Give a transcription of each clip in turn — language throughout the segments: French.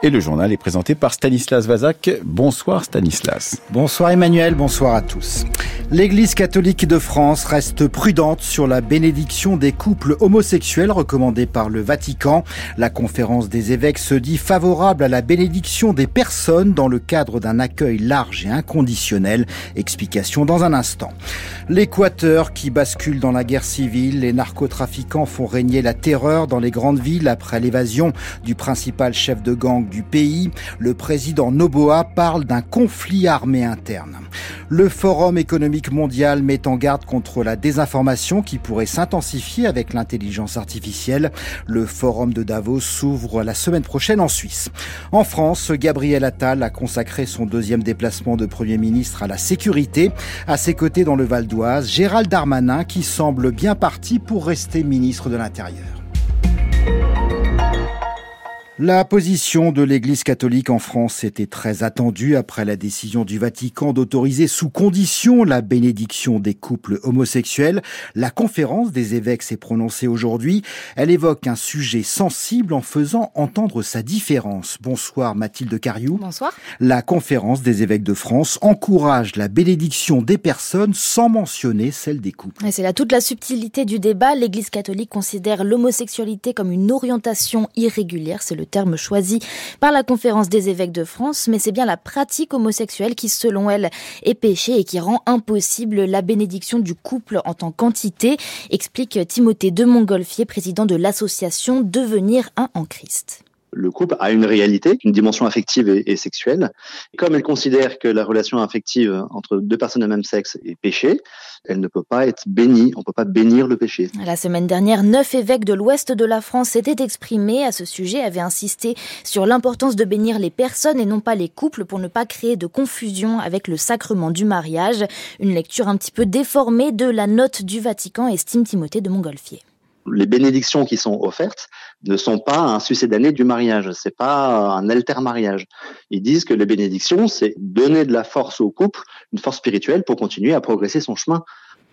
Et le journal est présenté par Stanislas Vazak. Bonsoir Stanislas. Bonsoir Emmanuel, bonsoir à tous. L'Église catholique de France reste prudente sur la bénédiction des couples homosexuels recommandée par le Vatican. La conférence des évêques se dit favorable à la bénédiction des personnes dans le cadre d'un accueil large et inconditionnel. Explication dans un instant. L'Équateur qui bascule dans la guerre civile, les narcotrafiquants font régner la terreur dans les grandes villes après l'évasion du principal chef de gang du pays. Le président Noboa parle d'un conflit armé interne. Le Forum économique mondial met en garde contre la désinformation qui pourrait s'intensifier avec l'intelligence artificielle. Le Forum de Davos s'ouvre la semaine prochaine en Suisse. En France, Gabriel Attal a consacré son deuxième déplacement de Premier ministre à la sécurité. À ses côtés dans le Val d'Oise, Gérald Darmanin qui semble bien parti pour rester ministre de l'Intérieur. La position de l'Église catholique en France était très attendue après la décision du Vatican d'autoriser sous condition la bénédiction des couples homosexuels. La conférence des évêques s'est prononcée aujourd'hui. Elle évoque un sujet sensible en faisant entendre sa différence. Bonsoir Mathilde Cariou. Bonsoir. La conférence des évêques de France encourage la bénédiction des personnes sans mentionner celle des couples. C'est là toute la subtilité du débat. L'Église catholique considère l'homosexualité comme une orientation irrégulière. C'est le terme choisi par la conférence des évêques de France, mais c'est bien la pratique homosexuelle qui, selon elle, est péché et qui rend impossible la bénédiction du couple en tant qu'entité, explique Timothée de Montgolfier, président de l'association Devenir un en Christ le couple a une réalité, une dimension affective et, sexuelle. comme elle considère que la relation affective entre deux personnes de même sexe est péché, elle ne peut pas être bénie, on ne peut pas bénir le péché. La semaine dernière, neuf évêques de l'ouest de la France s'étaient exprimés à ce sujet, avaient insisté sur l'importance de bénir les personnes et non pas les couples pour ne pas créer de confusion avec le sacrement du mariage. Une lecture un petit peu déformée de la note du Vatican, estime Timothée de Montgolfier les bénédictions qui sont offertes ne sont pas un succédané du mariage, c'est pas un alter mariage. Ils disent que les bénédictions, c'est donner de la force au couple, une force spirituelle pour continuer à progresser son chemin.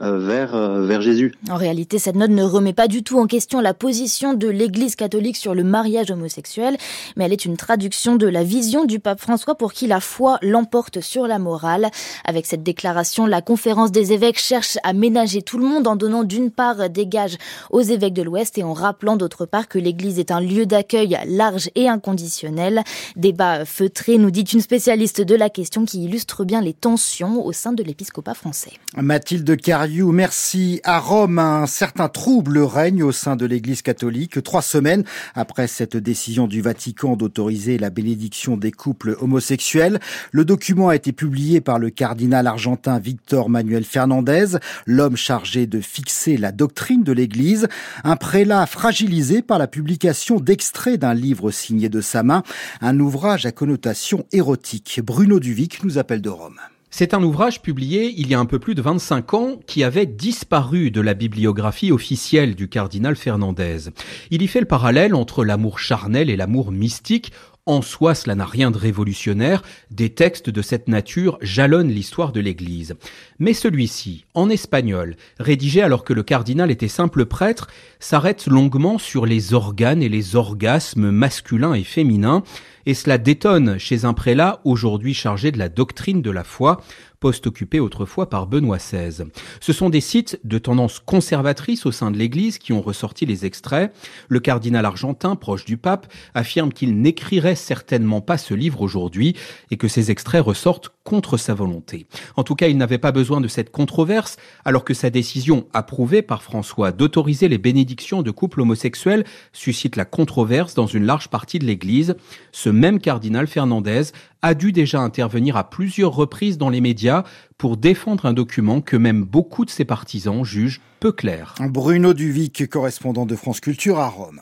Euh, vers, euh, vers Jésus. En réalité, cette note ne remet pas du tout en question la position de l'Église catholique sur le mariage homosexuel, mais elle est une traduction de la vision du pape François pour qui la foi l'emporte sur la morale. Avec cette déclaration, la conférence des évêques cherche à ménager tout le monde en donnant d'une part des gages aux évêques de l'Ouest et en rappelant d'autre part que l'Église est un lieu d'accueil large et inconditionnel. Débat feutré, nous dit une spécialiste de la question qui illustre bien les tensions au sein de l'épiscopat français. Mathilde merci. À Rome, un certain trouble règne au sein de l'Église catholique. Trois semaines après cette décision du Vatican d'autoriser la bénédiction des couples homosexuels, le document a été publié par le cardinal argentin Victor Manuel Fernandez, l'homme chargé de fixer la doctrine de l'Église, un prélat fragilisé par la publication d'extraits d'un livre signé de sa main, un ouvrage à connotation érotique. Bruno Duvic nous appelle de Rome. C'est un ouvrage publié il y a un peu plus de 25 ans qui avait disparu de la bibliographie officielle du cardinal Fernandez. Il y fait le parallèle entre l'amour charnel et l'amour mystique en soi, cela n'a rien de révolutionnaire, des textes de cette nature jalonnent l'histoire de l'Église. Mais celui-ci, en espagnol, rédigé alors que le cardinal était simple prêtre, s'arrête longuement sur les organes et les orgasmes masculins et féminins, et cela détonne chez un prélat aujourd'hui chargé de la doctrine de la foi, poste occupé autrefois par Benoît XVI. Ce sont des sites de tendance conservatrice au sein de l'Église qui ont ressorti les extraits. Le cardinal argentin, proche du pape, affirme qu'il n'écrirait certainement pas ce livre aujourd'hui et que ces extraits ressortent contre sa volonté. En tout cas, il n'avait pas besoin de cette controverse, alors que sa décision, approuvée par François, d'autoriser les bénédictions de couples homosexuels suscite la controverse dans une large partie de l'Église. Ce même cardinal Fernandez a dû déjà intervenir à plusieurs reprises dans les médias pour défendre un document que même beaucoup de ses partisans jugent peu clair. Bruno Duvic, correspondant de France Culture à Rome.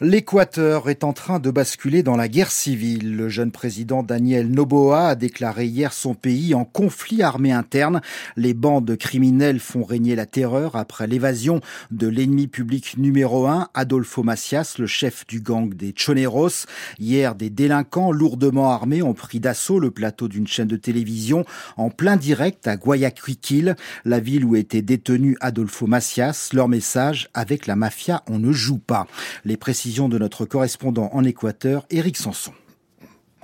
L'Équateur est en train de basculer dans la guerre civile. Le jeune président Daniel Noboa a déclaré hier son pays en conflit armé interne. Les bandes criminelles font régner la terreur après l'évasion de l'ennemi public numéro un, Adolfo Macias, le chef du gang des Choneros. Hier, des délinquants lourdement armés ont pris d'assaut le plateau d'une chaîne de télévision en plein direct à Guayaquil, la ville où était détenu Adolfo Macias. Leur message, avec la mafia, on ne joue pas. Les précisions de notre correspondant en Équateur, Éric Sanson.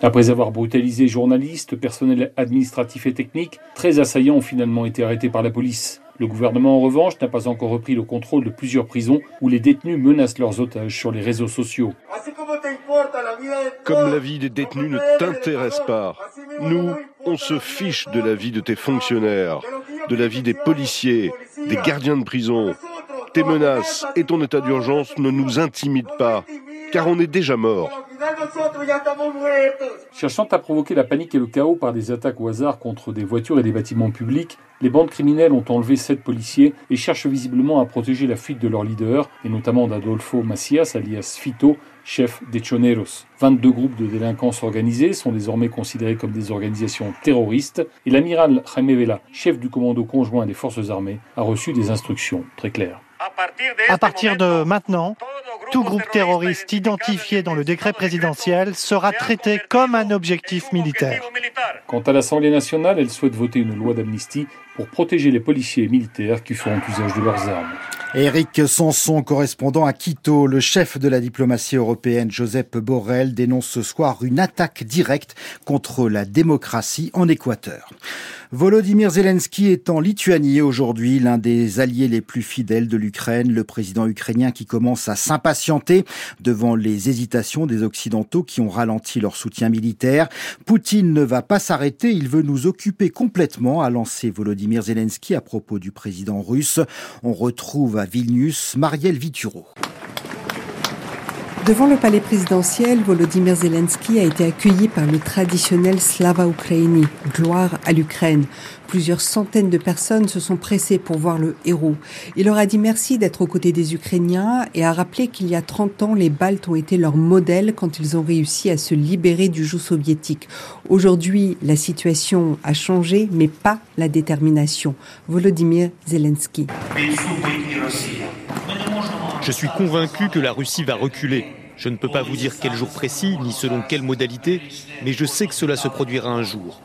Après avoir brutalisé journalistes, personnel administratif et technique, 13 assaillants ont finalement été arrêtés par la police. Le gouvernement, en revanche, n'a pas encore repris le contrôle de plusieurs prisons où les détenus menacent leurs otages sur les réseaux sociaux. Comme la vie des détenus ne t'intéresse pas, nous, on se fiche de la vie de tes fonctionnaires, de la vie des policiers, des gardiens de prison. Tes menaces et ton état d'urgence ne nous intimident pas, car on est déjà mort. Cherchant à provoquer la panique et le chaos par des attaques au hasard contre des voitures et des bâtiments publics, les bandes criminelles ont enlevé sept policiers et cherchent visiblement à protéger la fuite de leur leader, et notamment d'Adolfo Macias, alias Fito, chef des Choneros. 22 groupes de délinquance organisés sont désormais considérés comme des organisations terroristes, et l'amiral Jaime Vela, chef du commando conjoint des forces armées, a reçu des instructions très claires. À partir de maintenant, tout groupe terroriste identifié dans le décret présidentiel sera traité comme un objectif militaire. Quant à l'Assemblée nationale, elle souhaite voter une loi d'amnistie pour protéger les policiers et militaires qui feront usage de leurs armes. Éric Sanson, correspondant à Quito, le chef de la diplomatie européenne, Joseph Borrell, dénonce ce soir une attaque directe contre la démocratie en Équateur. Volodymyr Zelensky est en Lituanie aujourd'hui, l'un des alliés les plus fidèles de l'Ukraine, le président ukrainien qui commence à s'impatienter devant les hésitations des Occidentaux qui ont ralenti leur soutien militaire. Poutine ne va pas s'arrêter, il veut nous occuper complètement, a lancé Volodymyr Zelensky à propos du président russe. On retrouve Vilnius Marielle Vituro. Devant le palais présidentiel, Volodymyr Zelensky a été accueilli par le traditionnel Slava Ukraini, gloire à l'Ukraine. Plusieurs centaines de personnes se sont pressées pour voir le héros. Il leur a dit merci d'être aux côtés des Ukrainiens et a rappelé qu'il y a 30 ans, les Baltes ont été leur modèle quand ils ont réussi à se libérer du joug soviétique. Aujourd'hui, la situation a changé, mais pas la détermination. Volodymyr Zelensky. Je suis convaincu que la Russie va reculer. Je ne peux pas vous dire quel jour précis, ni selon quelle modalité, mais je sais que cela se produira un jour.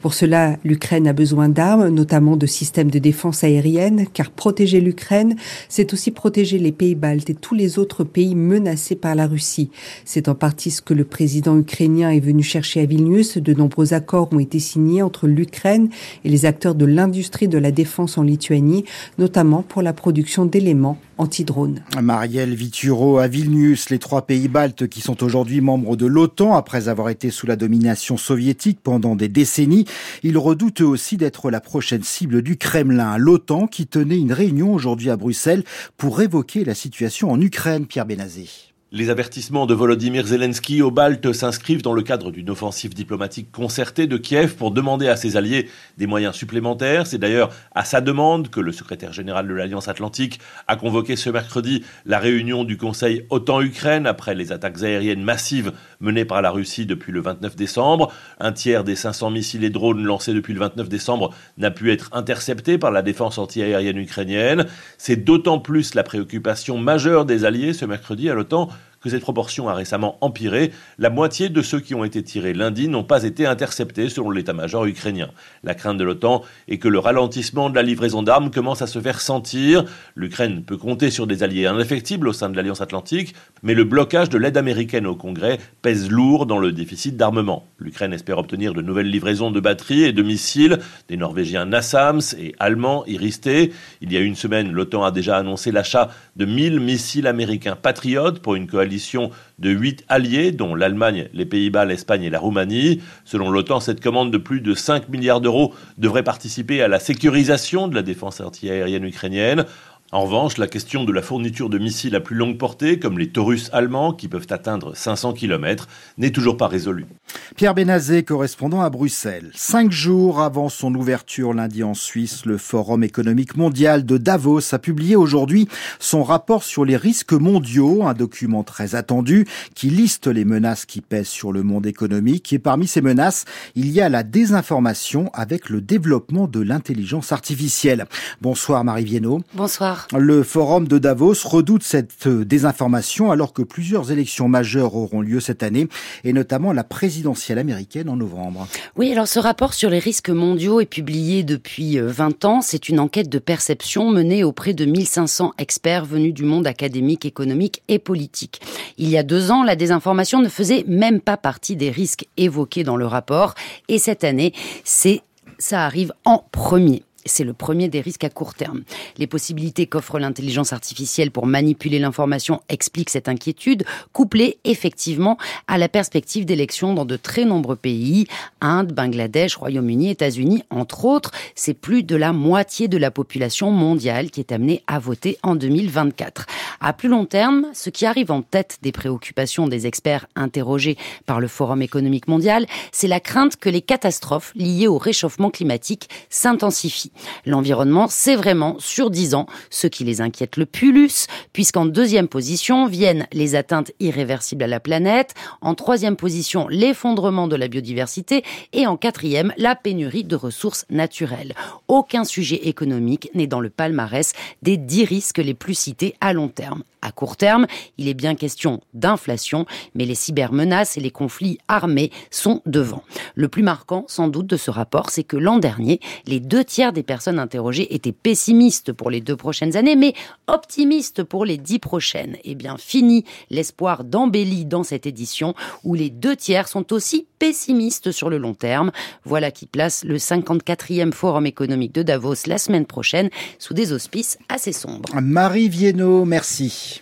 Pour cela, l'Ukraine a besoin d'armes, notamment de systèmes de défense aérienne, car protéger l'Ukraine, c'est aussi protéger les pays baltes et tous les autres pays menacés par la Russie. C'est en partie ce que le président ukrainien est venu chercher à Vilnius. De nombreux accords ont été signés entre l'Ukraine et les acteurs de l'industrie de la défense en Lituanie, notamment pour la production d'éléments anti-drones. Marielle Vituro à Vilnius, les trois pays baltes qui sont aujourd'hui membres de l'OTAN après avoir été sous la domination soviétique pendant des décennies, ils redoutent aussi d'être la prochaine cible du Kremlin. L'OTAN qui tenait une réunion aujourd'hui à Bruxelles pour évoquer la situation en Ukraine, Pierre Benazé. Les avertissements de Volodymyr Zelensky au Baltes s'inscrivent dans le cadre d'une offensive diplomatique concertée de Kiev pour demander à ses alliés des moyens supplémentaires. C'est d'ailleurs à sa demande que le secrétaire général de l'Alliance Atlantique a convoqué ce mercredi la réunion du Conseil OTAN-Ukraine après les attaques aériennes massives menées par la Russie depuis le 29 décembre. Un tiers des 500 missiles et drones lancés depuis le 29 décembre n'a pu être intercepté par la défense antiaérienne ukrainienne. C'est d'autant plus la préoccupation majeure des alliés ce mercredi à l'OTAN que cette proportion a récemment empiré. La moitié de ceux qui ont été tirés lundi n'ont pas été interceptés selon l'état-major ukrainien. La crainte de l'OTAN est que le ralentissement de la livraison d'armes commence à se faire sentir. L'Ukraine peut compter sur des alliés indéfectibles au sein de l'Alliance Atlantique, mais le blocage de l'aide américaine au Congrès pèse lourd dans le déficit d'armement. L'Ukraine espère obtenir de nouvelles livraisons de batteries et de missiles des Norvégiens Nassams et Allemands Iriste. Il y a une semaine, l'OTAN a déjà annoncé l'achat de 1000 missiles américains patriotes pour une coalition de huit alliés, dont l'Allemagne, les Pays-Bas, l'Espagne et la Roumanie. Selon l'OTAN, cette commande de plus de 5 milliards d'euros devrait participer à la sécurisation de la défense antiaérienne ukrainienne. En revanche, la question de la fourniture de missiles à plus longue portée, comme les Taurus allemands, qui peuvent atteindre 500 km, n'est toujours pas résolue. Pierre Benazé, correspondant à Bruxelles. Cinq jours avant son ouverture lundi en Suisse, le Forum économique mondial de Davos a publié aujourd'hui son rapport sur les risques mondiaux, un document très attendu qui liste les menaces qui pèsent sur le monde économique. Et parmi ces menaces, il y a la désinformation avec le développement de l'intelligence artificielle. Bonsoir Marie Viennot. Bonsoir. Le forum de Davos redoute cette désinformation alors que plusieurs élections majeures auront lieu cette année et notamment la présidentielle américaine en novembre. Oui, alors ce rapport sur les risques mondiaux est publié depuis 20 euh, ans. C'est une enquête de perception menée auprès de 1500 experts venus du monde académique, économique et politique. Il y a deux ans, la désinformation ne faisait même pas partie des risques évoqués dans le rapport et cette année, c'est ça arrive en premier. C'est le premier des risques à court terme. Les possibilités qu'offre l'intelligence artificielle pour manipuler l'information expliquent cette inquiétude, couplée effectivement à la perspective d'élections dans de très nombreux pays, Inde, Bangladesh, Royaume-Uni, États-Unis, entre autres. C'est plus de la moitié de la population mondiale qui est amenée à voter en 2024. À plus long terme, ce qui arrive en tête des préoccupations des experts interrogés par le Forum économique mondial, c'est la crainte que les catastrophes liées au réchauffement climatique s'intensifient. L'environnement, c'est vraiment, sur dix ans, ce qui les inquiète le plus, puisqu'en deuxième position viennent les atteintes irréversibles à la planète, en troisième position, l'effondrement de la biodiversité, et en quatrième, la pénurie de ressources naturelles. Aucun sujet économique n'est dans le palmarès des dix risques les plus cités à long terme. À court terme, il est bien question d'inflation, mais les cybermenaces et les conflits armés sont devant. Le plus marquant, sans doute, de ce rapport, c'est que l'an dernier, les deux tiers des personnes interrogées étaient pessimistes pour les deux prochaines années, mais optimistes pour les dix prochaines. Eh bien, fini l'espoir d'embellie dans cette édition, où les deux tiers sont aussi pessimistes sur le long terme. Voilà qui place le 54e Forum économique de Davos la semaine prochaine sous des auspices assez sombres. Marie Viennot, merci.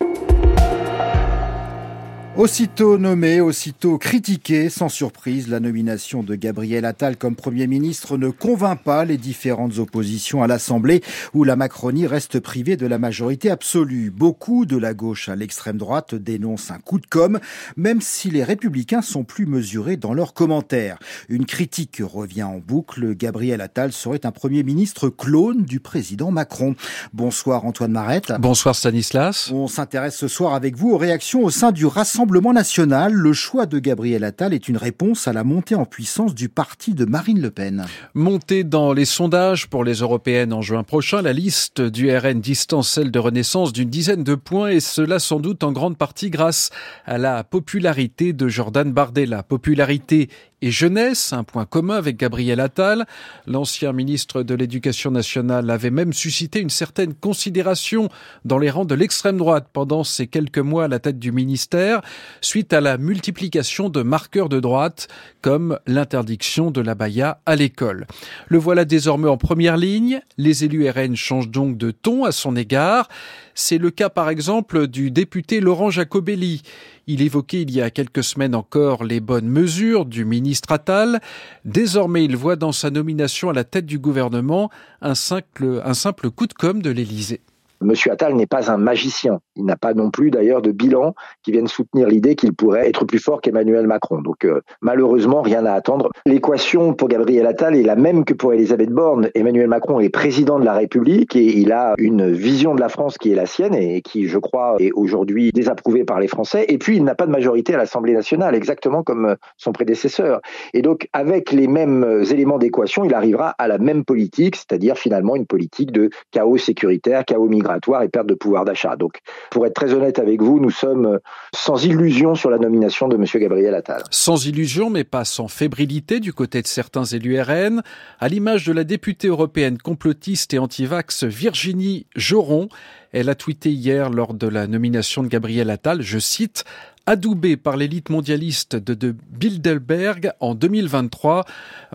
Aussitôt nommé, aussitôt critiqué, sans surprise, la nomination de Gabriel Attal comme Premier ministre ne convainc pas les différentes oppositions à l'Assemblée, où la Macronie reste privée de la majorité absolue. Beaucoup de la gauche à l'extrême droite dénoncent un coup de com', même si les républicains sont plus mesurés dans leurs commentaires. Une critique revient en boucle. Gabriel Attal serait un Premier ministre clone du président Macron. Bonsoir Antoine Marette. Bonsoir Stanislas. On s'intéresse ce soir avec vous aux réactions au sein du Rassemblement Rassemblement national, le choix de Gabriel Attal est une réponse à la montée en puissance du parti de Marine Le Pen. Montée dans les sondages pour les européennes en juin prochain, la liste du RN distance celle de Renaissance d'une dizaine de points et cela sans doute en grande partie grâce à la popularité de Jordan Bardella. Popularité et jeunesse, un point commun avec Gabriel Attal. L'ancien ministre de l'Éducation nationale avait même suscité une certaine considération dans les rangs de l'extrême droite pendant ces quelques mois à la tête du ministère, suite à la multiplication de marqueurs de droite, comme l'interdiction de la baya à l'école. Le voilà désormais en première ligne. Les élus RN changent donc de ton à son égard. C'est le cas par exemple du député Laurent Jacobelli. Il évoquait il y a quelques semaines encore les bonnes mesures du ministre Attal. Désormais, il voit dans sa nomination à la tête du gouvernement un simple, coup de com' de l'Élysée. Monsieur Attal n'est pas un magicien. Il n'a pas non plus d'ailleurs de bilan qui vienne soutenir l'idée qu'il pourrait être plus fort qu'Emmanuel Macron. Donc euh, malheureusement, rien à attendre. L'équation pour Gabriel Attal est la même que pour Elisabeth Borne. Emmanuel Macron est président de la République et il a une vision de la France qui est la sienne et qui, je crois, est aujourd'hui désapprouvée par les Français. Et puis, il n'a pas de majorité à l'Assemblée nationale, exactement comme son prédécesseur. Et donc, avec les mêmes éléments d'équation, il arrivera à la même politique, c'est-à-dire finalement une politique de chaos sécuritaire, chaos migratoire et perte de pouvoir d'achat. Donc, pour être très honnête avec vous, nous sommes sans illusion sur la nomination de M. Gabriel Attal. Sans illusion, mais pas sans fébrilité du côté de certains élus RN, à l'image de la députée européenne complotiste et anti-vax Virginie Joron. Elle a tweeté hier lors de la nomination de Gabriel Attal, je cite, Adoubé par l'élite mondialiste de Bilderberg en 2023,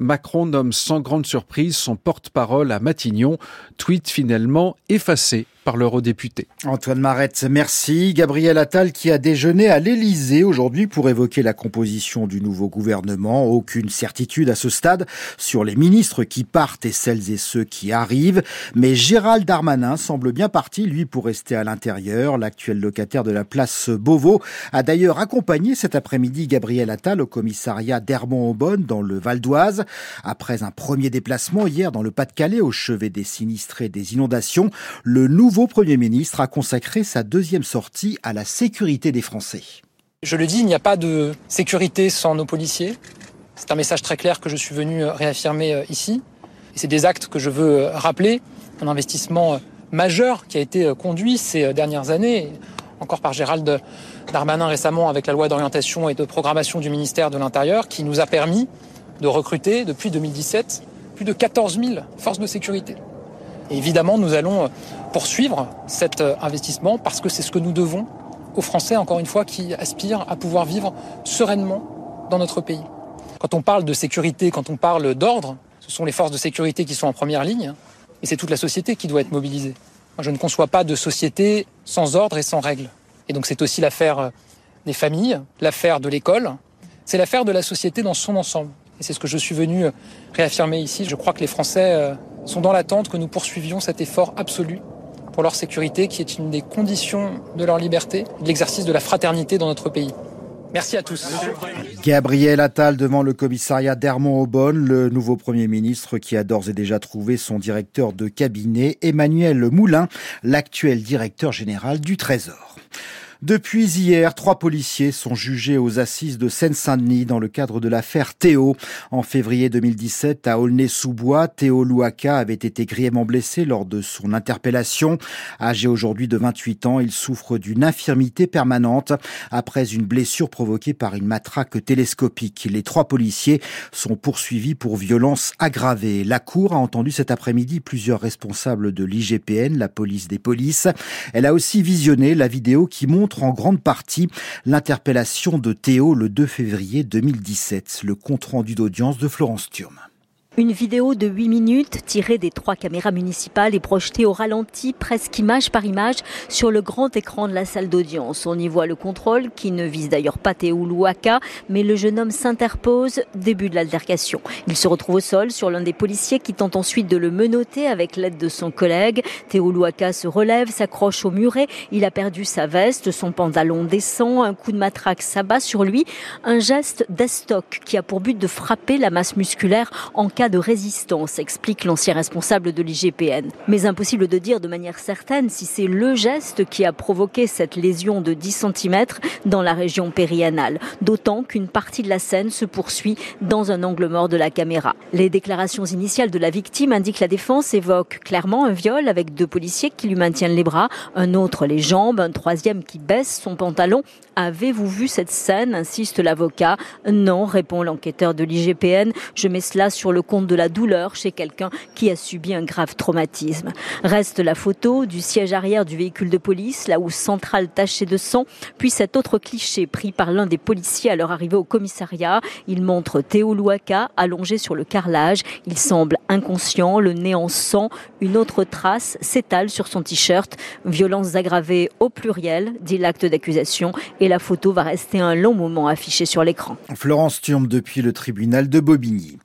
Macron nomme sans grande surprise son porte-parole à Matignon, tweet finalement effacé par l'eurodéputé. Antoine Marette, merci. Gabriel Attal qui a déjeuné à l'Élysée aujourd'hui pour évoquer la composition du nouveau gouvernement. Aucune certitude à ce stade sur les ministres qui partent et celles et ceux qui arrivent. Mais Gérald Darmanin semble bien parti, lui, pour rester à l'intérieur. L'actuel locataire de la place Beauvau a d'ailleurs accompagné cet après-midi Gabriel Attal au commissariat d'Hermont-Aubonne dans le Val d'Oise. Après un premier déplacement hier dans le Pas-de-Calais au chevet des sinistrés des inondations, le nouveau nouveau Premier ministre a consacré sa deuxième sortie à la sécurité des Français. Je le dis, il n'y a pas de sécurité sans nos policiers. C'est un message très clair que je suis venu réaffirmer euh, ici. C'est des actes que je veux euh, rappeler. Un investissement euh, majeur qui a été conduit ces dernières années, encore par Gérald Darmanin récemment avec la loi d'orientation et de programmation du ministère de l'Intérieur, qui nous a permis de recruter depuis 2017 plus de 14 000 forces de sécurité. Évidemment, nous allons poursuivre cet investissement parce que c'est ce que nous devons aux Français, encore une fois, qui aspirent à pouvoir vivre sereinement dans notre pays. Quand on parle de sécurité, quand on parle d'ordre, ce sont les forces de sécurité qui sont en première ligne, et c'est toute la société qui doit être mobilisée. Je ne conçois pas de société sans ordre et sans règles. Et donc c'est aussi l'affaire des familles, l'affaire de l'école, c'est l'affaire de la société dans son ensemble. Et c'est ce que je suis venu réaffirmer ici. Je crois que les Français euh, sont dans l'attente que nous poursuivions cet effort absolu pour leur sécurité, qui est une des conditions de leur liberté, de l'exercice de la fraternité dans notre pays. Merci à tous. Gabriel Attal devant le commissariat d'Hermont-Aubonne, le nouveau Premier ministre qui a d'ores et déjà trouvé son directeur de cabinet, Emmanuel Moulin, l'actuel directeur général du Trésor. Depuis hier, trois policiers sont jugés aux assises de Seine-Saint-Denis dans le cadre de l'affaire Théo. En février 2017, à Aulnay-sous-Bois, Théo Louaka avait été grièvement blessé lors de son interpellation. Âgé aujourd'hui de 28 ans, il souffre d'une infirmité permanente après une blessure provoquée par une matraque télescopique. Les trois policiers sont poursuivis pour violence aggravée. La Cour a entendu cet après-midi plusieurs responsables de l'IGPN, la police des polices. Elle a aussi visionné la vidéo qui montre en grande partie l'interpellation de Théo le 2 février 2017, le compte-rendu d'audience de Florence Thurme. Une vidéo de 8 minutes tirée des trois caméras municipales est projetée au ralenti, presque image par image, sur le grand écran de la salle d'audience. On y voit le contrôle, qui ne vise d'ailleurs pas Théo Louaka, mais le jeune homme s'interpose, début de l'altercation. Il se retrouve au sol sur l'un des policiers qui tente ensuite de le menoter avec l'aide de son collègue. Théo Louaka se relève, s'accroche au muret, il a perdu sa veste, son pantalon descend, un coup de matraque s'abat sur lui, un geste d'estoc qui a pour but de frapper la masse musculaire en cas de résistance, explique l'ancien responsable de l'IGPN. Mais impossible de dire de manière certaine si c'est le geste qui a provoqué cette lésion de 10 cm dans la région périanale, d'autant qu'une partie de la scène se poursuit dans un angle mort de la caméra. Les déclarations initiales de la victime indiquent la défense évoque clairement un viol avec deux policiers qui lui maintiennent les bras, un autre les jambes, un troisième qui baisse son pantalon. Avez-vous vu cette scène? insiste l'avocat. Non, répond l'enquêteur de l'IGPN. Je mets cela sur le compte de la douleur chez quelqu'un qui a subi un grave traumatisme. Reste la photo du siège arrière du véhicule de police, là où centrale tachée de sang, puis cet autre cliché pris par l'un des policiers à leur arrivée au commissariat. Il montre Théo Louaka allongé sur le carrelage. Il semble inconscient, le nez en sang. Une autre trace s'étale sur son t-shirt. Violences aggravées au pluriel, dit l'acte d'accusation, et la photo va rester un long moment affichée sur l'écran. Florence Turme depuis le tribunal de Bobigny.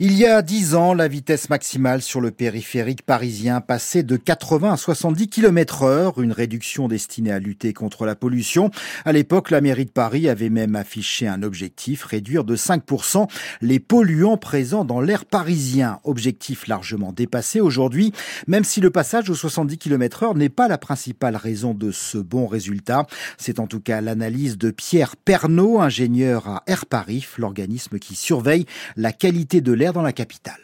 Il y a dix ans, la vitesse maximale sur le périphérique parisien passait de 80 à 70 km heure, une réduction destinée à lutter contre la pollution. À l'époque, la mairie de Paris avait même affiché un objectif, réduire de 5% les polluants présents dans l'air parisien. Objectif largement dépassé aujourd'hui, même si le passage aux 70 km heure n'est pas la principale raison de ce bon résultat. C'est en tout cas l'analyse de Pierre Pernaud, ingénieur à Air Paris, l'organisme qui surveille la qualité de l'air dans la capitale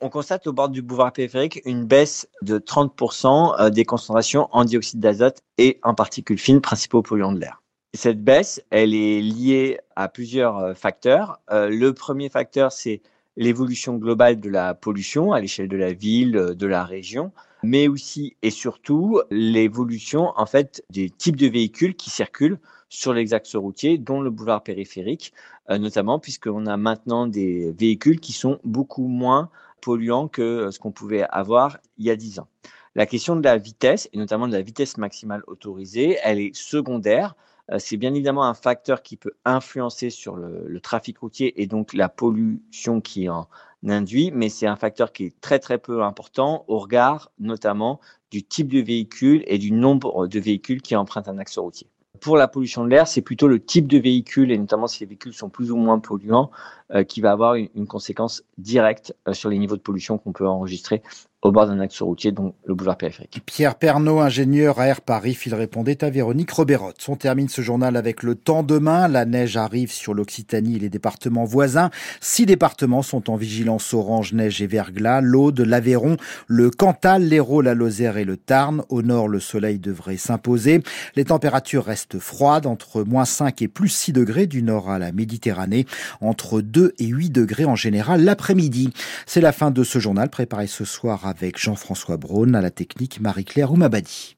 on constate au bord du boulevard périphérique une baisse de 30% des concentrations en dioxyde d'azote et en particules fines, principaux polluants de l'air. Cette baisse, elle est liée à plusieurs facteurs. Le premier facteur, c'est l'évolution globale de la pollution à l'échelle de la ville, de la région, mais aussi et surtout l'évolution en fait des types de véhicules qui circulent sur les axes routiers, dont le boulevard périphérique, notamment puisqu'on a maintenant des véhicules qui sont beaucoup moins polluants que ce qu'on pouvait avoir il y a 10 ans. La question de la vitesse, et notamment de la vitesse maximale autorisée, elle est secondaire. C'est bien évidemment un facteur qui peut influencer sur le, le trafic routier et donc la pollution qui en induit, mais c'est un facteur qui est très très peu important au regard notamment du type de véhicule et du nombre de véhicules qui empruntent un axe routier pour la pollution de l'air, c'est plutôt le type de véhicule, et notamment si les véhicules sont plus ou moins polluants, qui va avoir une, conséquence directe euh, sur les niveaux de pollution qu'on peut enregistrer au bord d'un axe routier, donc le boulevard périphérique. Pierre Pernaud, ingénieur à Air Paris, il répondait à Véronique Roberotte. On termine ce journal avec le temps demain. La neige arrive sur l'Occitanie et les départements voisins. Six départements sont en vigilance orange, neige et verglas. L'Aude, l'Aveyron, le Cantal, l'Hérault, la Lozère et le Tarn. Au nord, le soleil devrait s'imposer. Les températures restent froides, entre moins 5 et plus 6 degrés du nord à la Méditerranée, entre 2 et 8 degrés en général l'après-midi. C'est la fin de ce journal préparé ce soir avec Jean-François Braun à la technique Marie-Claire Oumabadi.